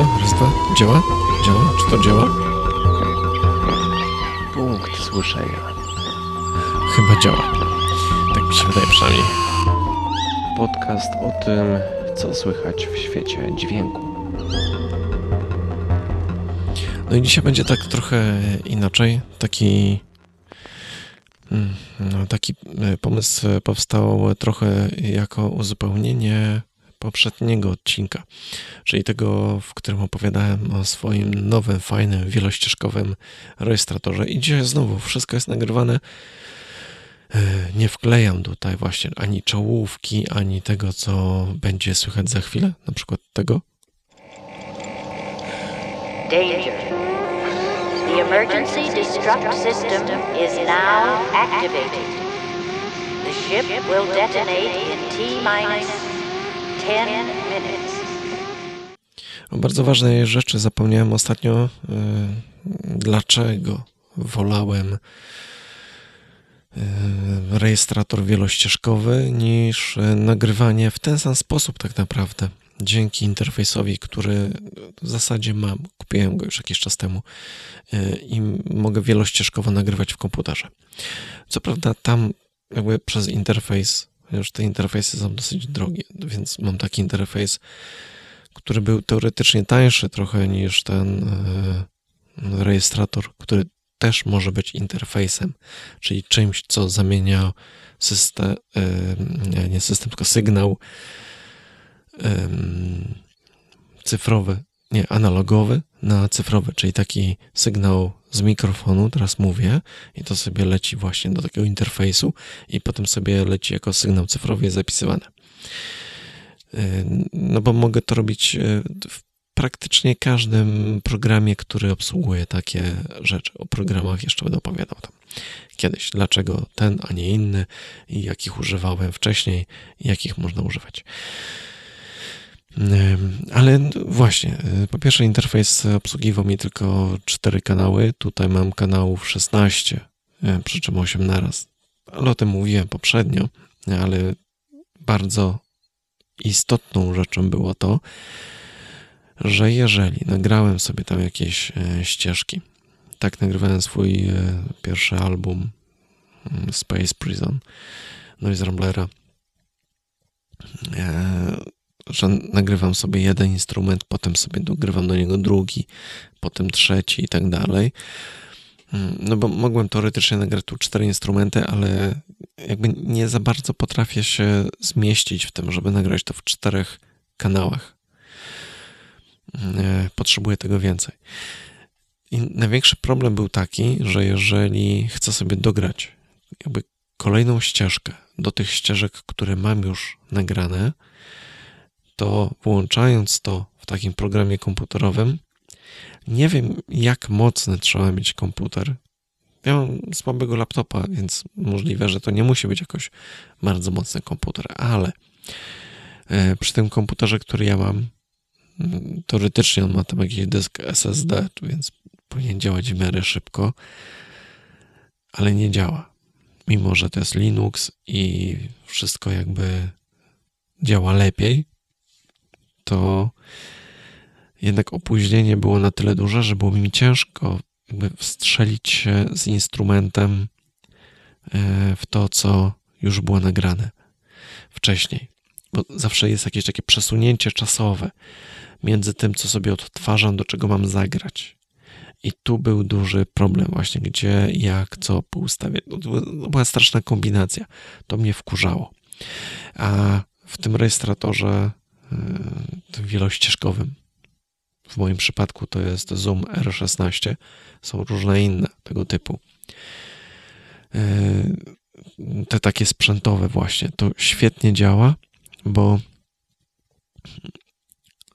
raz, dwa, działa? Działa? Czy to działa? Punkt słyszenia. Chyba działa. Tak mi się wydaje przynajmniej. Podcast o tym, co słychać w świecie dźwięku. No i dzisiaj będzie tak trochę inaczej. Taki mm, no, taki e, pomysł powstał trochę jako uzupełnienie poprzedniego odcinka, czyli tego, w którym opowiadałem o swoim nowym, fajnym, wielościeżkowym rejestratorze. I dzisiaj znowu wszystko jest nagrywane. E, nie wklejam tutaj właśnie ani czołówki, ani tego, co będzie słychać za chwilę, na przykład tego. Danger. The emergency destruct system is now activated. The ship will detonate in T minus 10 minutes. O bardzo ważnej rzeczy zapomniałem ostatnio. y, Dlaczego wolałem y, rejestrator wielościeżkowy niż y, nagrywanie w ten sam sposób tak naprawdę. Dzięki interfejsowi, który w zasadzie mam, kupiłem go już jakiś czas temu i mogę wielościeżkowo nagrywać w komputerze. Co prawda tam jakby przez interfejs, już te interfejsy są dosyć drogie, więc mam taki interfejs, który był teoretycznie tańszy trochę niż ten e, rejestrator, który też może być interfejsem, czyli czymś, co zamienia system, nie, nie system, tylko sygnał cyfrowy, nie, analogowy na cyfrowy, czyli taki sygnał z mikrofonu, teraz mówię, i to sobie leci właśnie do takiego interfejsu i potem sobie leci jako sygnał cyfrowy jest zapisywane. No bo mogę to robić e, w praktycznie każdym programie, który obsługuje takie rzeczy. O programach jeszcze będę opowiadał tam kiedyś. Dlaczego ten, a nie inny i jakich używałem wcześniej i jakich można używać. Ale właśnie, y, po pierwsze interfejs obsługiwał mi tylko cztery kanały. Tutaj mam kanałów 16, y, przy czym 8 naraz. Ale o tym mówiłem poprzednio, ale bardzo istotną rzeczą było to, że jeżeli nagrałem sobie tam jakieś e, ścieżki, tak nagrywałem swój e, pierwszy album mm, Space Prison, Noise Ramblera, e, że nagrywam sobie jeden instrument, potem sobie dogrywam do niego drugi, potem trzeci i tak dalej. Mm, No bo mogłem teoretycznie nagrać tu cztery instrumenty, ale jakby nie za bardzo potrafię się zmieścić w tym, żeby nagrać to w czterech kanałach. E, Potrzebuję tego więcej. I największy problem był taki, że jeżeli chcę sobie dograć jakby kolejną ścieżkę do tych ścieżek, które mam już nagrane, to włączając to w takim programie komputerowym, nie wiem jak mocny trzeba mieć komputer. Ja mam słabego laptopa, więc możliwe, że to nie musi być jakoś bardzo mocny komputer, ale e, przy tym komputerze, który ja mam, mm, teoretycznie on ma tam jakiś dysk SSD, więc powinien działać w miarę szybko, ale nie działa. Mimo, że to jest Linux i wszystko jakby działa lepiej, to jednak opóźnienie było na tyle duże, że było mi ciężko wstrzelić się z instrumentem e, w to, co już było nagrane wcześniej. Bo zawsze jest jakieś takie przesunięcie czasowe między tym, co sobie odtwarzam, do czego mam zagrać. I tu był duży problem właśnie, gdzie, jak, co poustawiać. No, to była- straszna kombinacja. To mnie wkurzało. A w tym rejestratorze tym wielościeżkowym, w moim przypadku to jest Zoom R16, są różne inne tego typu. Yy, Te takie sprzętowe właśnie, to świetnie działa, bo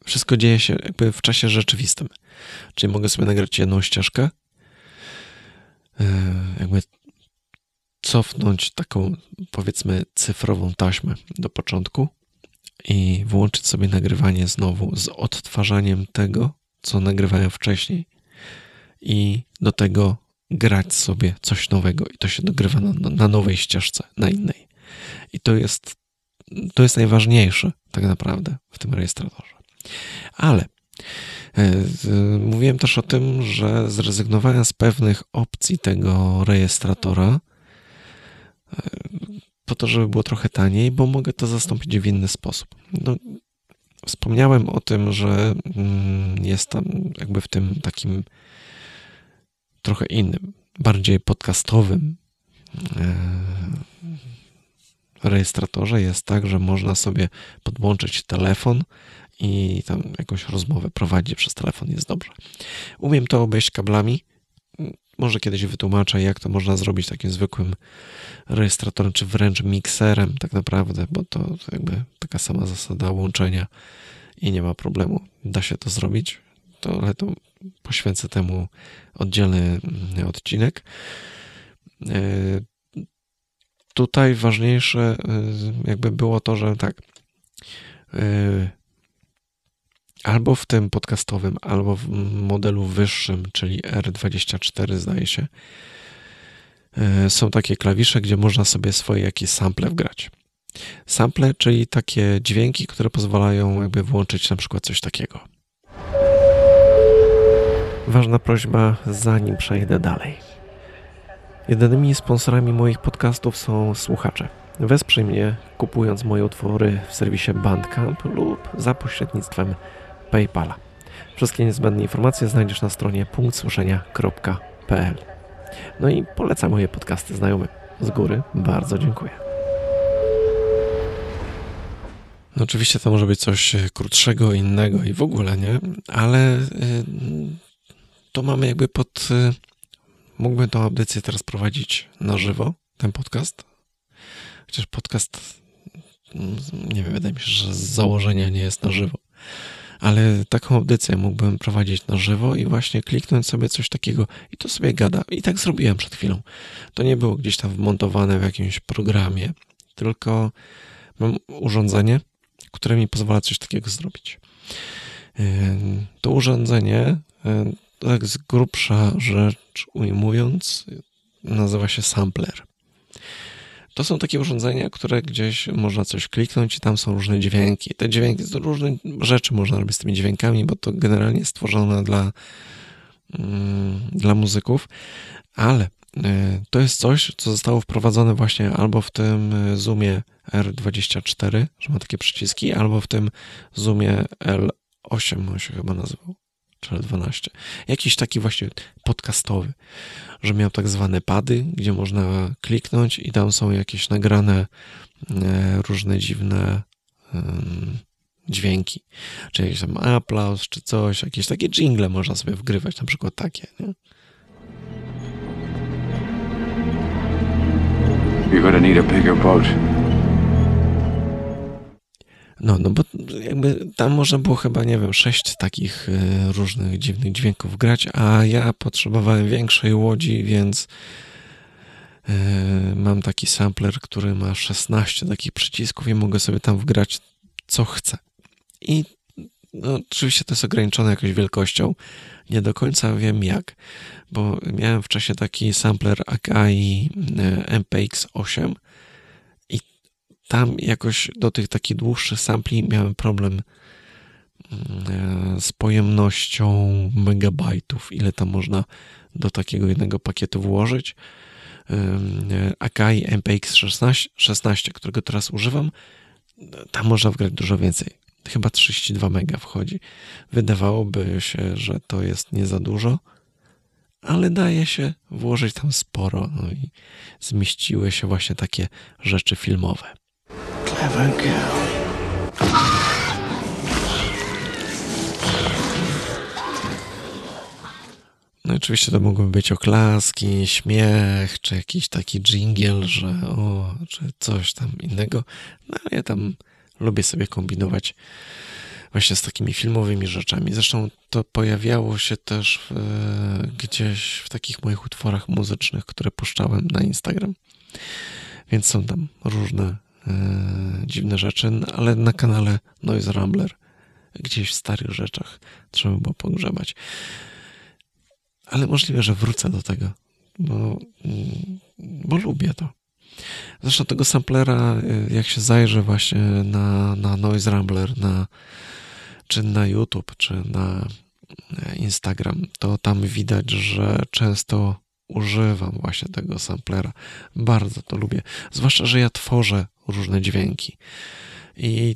wszystko dzieje się jakby w czasie rzeczywistym. Czyli mogę sobie nagrać jedną ścieżkę, yy, jakby cofnąć taką powiedzmy cyfrową taśmę do początku i włączyć sobie nagrywanie znowu z odtwarzaniem tego, co nagrywałem wcześniej i do tego grać sobie coś nowego i to się dogrywa na, na nowej ścieżce, na innej. I to jest, to jest najważniejsze tak naprawdę w tym rejestratorze. Ale Mówiłem też o tym, że zrezygnowałem z pewnych opcji tego rejestratora po to, żeby było trochę taniej, bo mogę to zastąpić w inny sposób. No, wspomniałem o tym, że mm, jest tam jakby w tym takim trochę innym, bardziej podcastowym e, rejestratorze jest tak, że można sobie podłączyć telefon i tam jakąś rozmowę prowadzić przez telefon, jest dobrze. Umiem to obejść kablami. Może kiedyś wytłumaczę, jak to można zrobić takim zwykłym rejestratorem, czy wręcz mikserem, tak naprawdę, bo to, to jakby taka sama zasada łączenia i nie ma problemu. Da się to zrobić, to, ale to poświęcę temu oddzielny mm, odcinek. E, tutaj ważniejsze e, jakby było to, że tak e, albo w tym podcastowym, albo w modelu wyższym, czyli R24 zdaje się, są takie klawisze, gdzie można sobie swoje jakieś sample wgrać. Sample, czyli takie dźwięki, które pozwalają jakby włączyć na przykład coś takiego. Ważna prośba, zanim przejdę dalej. Jedynymi sponsorami moich podcastów są słuchacze. Wesprzyj mnie kupując moje utwory w serwisie Bandcamp lub za pośrednictwem PayPala. Wszystkie niezbędne informacje znajdziesz na stronie punktsłyszenia.pl. No i polecam moje podcasty znajomym. Z góry bardzo dziękuję. No oczywiście to może być coś krótszego, innego i w ogóle, nie? Ale y, to mamy jakby pod. Y, mógłbym tą audycję teraz prowadzić na żywo, ten podcast. Chociaż podcast, mm, nie wiem, wydaje mi się, że z założenia nie jest na żywo. Ale taką audycję mógłbym prowadzić na żywo i właśnie kliknąć sobie coś takiego i to sobie gada. I tak zrobiłem przed chwilą. To nie było gdzieś tam wmontowane w jakimś programie, tylko mam urządzenie, które mi pozwala coś takiego zrobić. To urządzenie tak z grubsza rzecz ujmując, nazywa się sampler. To są takie urządzenia, które gdzieś można coś kliknąć i tam są różne dźwięki. Te dźwięki, różne rzeczy można robić z tymi dźwiękami, bo to generalnie jest stworzone dla, mm, dla muzyków, ale y, to jest coś, co zostało wprowadzone właśnie albo w tym Zoomie R24, że ma takie przyciski, albo w tym Zoomie L8 on się chyba nazywał czy 12. Jakiś taki właśnie podcastowy, że miał tak zwane pady, gdzie można kliknąć i tam są jakieś nagrane e, różne dziwne dźwięki, czy jakiś tam aplauz, czy coś, jakieś takie jingle można sobie wgrywać, na przykład takie, nie? You're gonna need a bigger boat. No, no bo jakby tam można było chyba, nie wiem, sześć takich e, różnych dziwnych dźwięków grać, a ja potrzebowałem większej łodzi, więc e, mam taki sampler, który ma 16 takich przycisków i mogę sobie tam wgrać co chcę. I no, oczywiście to jest ograniczone jakąś wielkością. Nie do końca wiem jak, bo miałem wcześniej taki sampler Akai e, MPX8 tam jakoś do tych takich dłuższych sampli miałem problem mm, z pojemnością megabajtów, ile tam można do takiego jednego pakietu włożyć. Akai MPX 16, 16, którego teraz używam, tam można wgrać dużo więcej. Chyba 32 mega wchodzi. Wydawałoby się, że to jest nie za dużo, ale daje się włożyć tam sporo. No i zmieściły się właśnie takie rzeczy filmowe. Clever girl. No oczywiście to mogły być oklaski, śmiech, czy jakiś taki dżingiel, że o, czy coś tam innego. No ale ja tam lubię sobie kombinować właśnie z takimi filmowymi rzeczami. Zresztą to pojawiało się też w, gdzieś w takich moich utworach muzycznych, które puszczałem na Instagram. Więc są tam różne E, dziwne rzeczy, ale na kanale Noise Rambler, gdzieś w starych rzeczach trzeba było pogrzebać. Ale możliwe, że wrócę do tego, bo, bo lubię to. Zresztą tego samplera, e, jak się zajrzy właśnie na, na Noise Rambler, na, czy na YouTube, czy na e, Instagram, to tam widać, że często używam właśnie tego samplera. Bardzo to lubię. Zwłaszcza, że ja tworzę różne dźwięki. I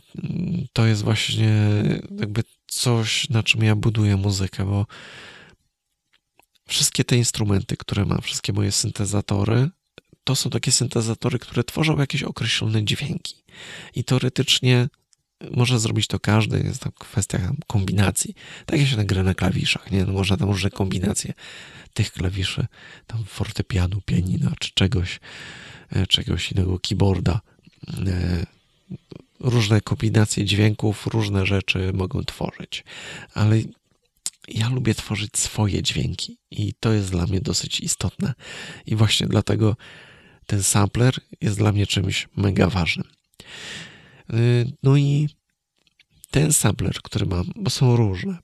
to jest właśnie jakby coś, na czym ja buduję muzykę, bo wszystkie te instrumenty, które mam, wszystkie moje syntezatory, to są takie syntezatory, które tworzą jakieś określone dźwięki. I teoretycznie może zrobić to każdy, jest to kwestia kombinacji. Tak jak się nagra na klawiszach, nie? No można tam różne kombinacje tych klawiszy, tam fortepianu, pianina, czy czegoś, e, czegoś innego, keyboarda. E, różne kombinacje dźwięków, różne rzeczy mogą tworzyć. Ale ja lubię tworzyć swoje dźwięki i to jest dla mnie dosyć istotne. I właśnie dlatego ten sampler jest dla mnie czymś mega ważnym. Y, no i ten sampler, który mam, bo są różne,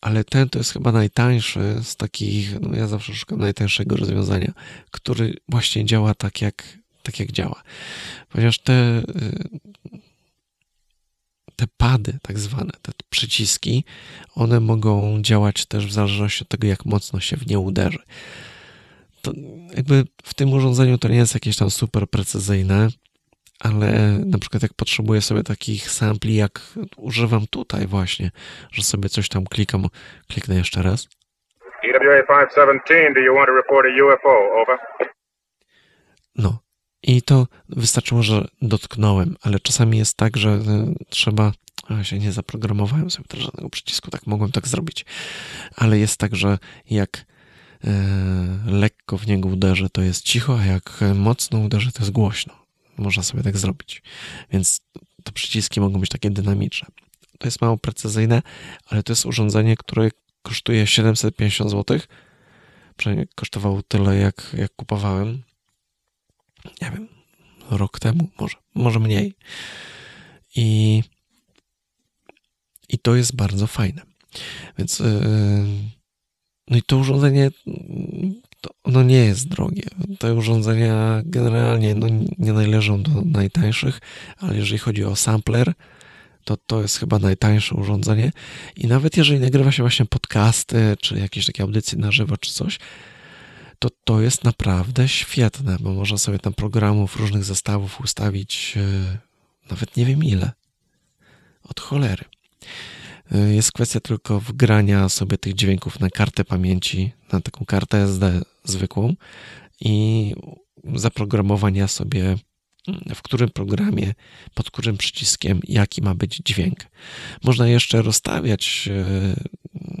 ale ten to jest chyba najtańszy z takich, no ja zawsze szukam najtańszego rozwiązania, który właśnie działa tak jak, tak jak działa. Ponieważ te, y, te pady, tak zwane, te przyciski, one mogą działać też w zależności od tego, jak mocno się w nie uderzy. To jakby w tym urządzeniu to nie jest jakieś tam super precyzyjne, ale na przykład jak potrzebuję sobie takich sampli, jak używam tutaj właśnie, że sobie coś tam klikam, kliknę jeszcze raz. EWA 517, do you want to report a UFO? Over. No. I to wystarczyło, że dotknąłem, ale czasami jest tak, że e, trzeba. Ja się nie zaprogramowałem sobie też żadnego przycisku, tak mogłem tak zrobić. Ale jest tak, że jak e, lekko w niego uderzę, to jest cicho, a jak mocno uderzę, to jest głośno. Można sobie tak zrobić. Więc te przyciski mogą być takie dynamiczne. To jest mało precyzyjne, ale to jest urządzenie, które kosztuje 750 zł. Przynajmniej kosztowało tyle, jak, jak kupowałem. Nie wiem, rok temu, może, może mniej. I, I to jest bardzo fajne. Więc yy, no i to urządzenie to nie jest drogie. Te urządzenia generalnie no, nie należą do najtańszych, ale jeżeli chodzi o sampler, to to jest chyba najtańsze urządzenie. I nawet jeżeli nagrywa się właśnie podcasty, czy jakieś takie audycje na żywo, czy coś, to to jest naprawdę świetne, bo można sobie tam programów, różnych zestawów ustawić e, nawet nie wiem ile. Od cholery. E, jest kwestia tylko wgrania sobie tych dźwięków na kartę pamięci, na taką kartę SD zwykłą i zaprogramowania sobie, w którym programie, pod którym przyciskiem, jaki ma być dźwięk. Można jeszcze rozstawiać e,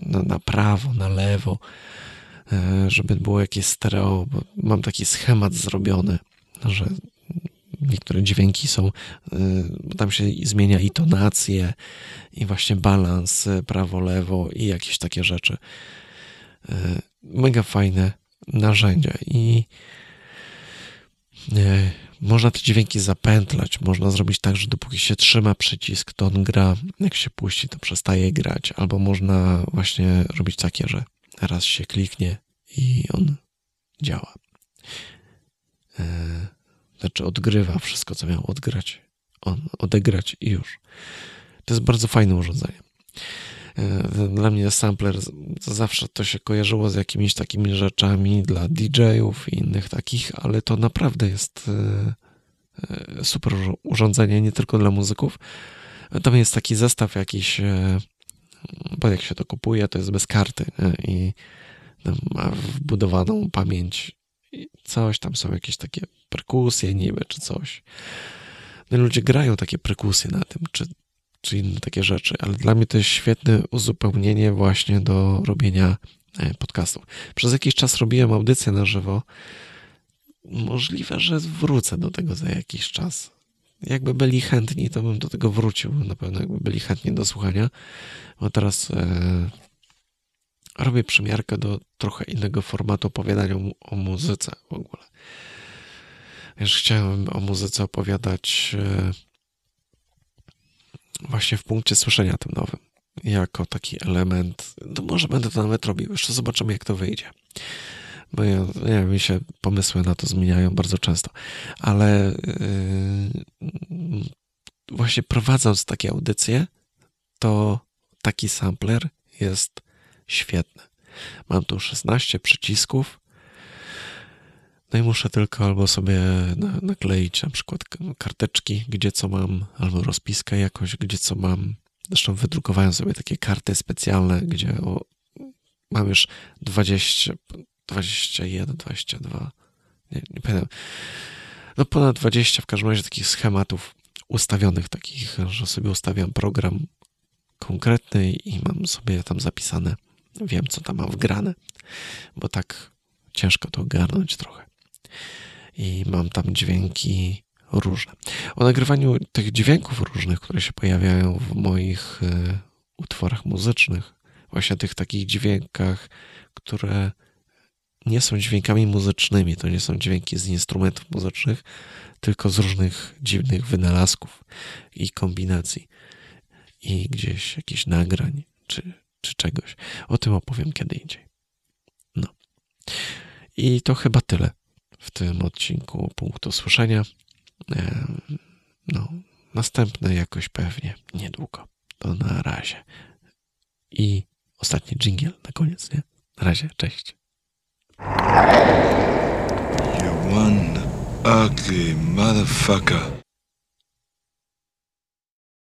na, na prawo, na lewo, żeby było jakieś stereo, bo mam taki schemat zrobiony, że niektóre dźwięki są, y, tam się zmienia i tonację, i właśnie balans y, prawo-lewo i jakieś takie rzeczy. Mega fajne narzędzia i można te dźwięki zapętlać, można zrobić tak, że dopóki się trzyma przycisk, to on gra, jak się puści, to przestaje grać, albo można właśnie robić takie, że raz się kliknie i on działa znaczy odgrywa wszystko, co miał odgrać, on, odegrać i już. To jest bardzo fajne urządzenie. E, dla mnie sampler zawsze to się kojarzyło z jakimiś takimi rzeczami dla DJ-ów i innych takich, ale to naprawdę jest e, e, super urządzenie, nie tylko dla muzyków. Tam jest taki zestaw jakiś, bo jak się to kupuje, to jest bez karty i ma wbudowaną pamięć coś, tam są jakieś takie perkusje niby, czy coś. No ludzie grają takie perkusje na tym, czy, czy inne takie rzeczy, ale dla mnie to jest świetne uzupełnienie właśnie do robienia e, podcastów. Przez jakiś czas robiłem audycję na żywo. Możliwe, że wrócę do tego za jakiś czas. Jakby byli chętni, to bym do tego wrócił. Na pewno jakby byli chętni do słuchania, bo teraz e, robię przymiarkę do trochę innego formatu opowiadania o muzyce w ogóle. Wiesz, chciałem o muzyce opowiadać e, właśnie w punkcie słyszenia tym nowym, jako taki element. No może będę to nawet robił, jeszcze zobaczymy, jak to wyjdzie. Bo ja, wiem, mi się pomysły na to zmieniają bardzo często, ale yy, właśnie prowadząc takie audycje, to taki sampler jest świetny. Mam tu 16 przycisków. No i muszę tylko albo sobie na, nakleić na przykład karteczki, gdzie co mam, albo rozpiskę jakoś, gdzie co mam. Zresztą wydrukowałem sobie takie karty specjalne, gdzie o, mam już 20, 21, 22, nie, nie pamiętam. No ponad 20 w każdym razie takich schematów ustawionych, takich, że sobie ustawiam program konkretny i mam sobie tam zapisane, wiem co tam mam wgrane, bo tak ciężko to ogarnąć trochę. I mam tam dźwięki różne. O nagrywaniu tych dźwięków różnych, które się pojawiają w moich y, utworach muzycznych, właśnie tych takich dźwiękach, które nie są dźwiękami muzycznymi, to nie są dźwięki z instrumentów muzycznych, tylko z różnych dziwnych wynalazków i kombinacji i gdzieś jakichś nagrań czy, czy czegoś. O tym opowiem kiedy indziej. No. I to chyba tyle w tym odcinku punktu słyszenia. No, następny jakoś pewnie niedługo. To na razie. I ostatni dżingiel na koniec, nie? Na razie, cześć. You one ugly motherfucker.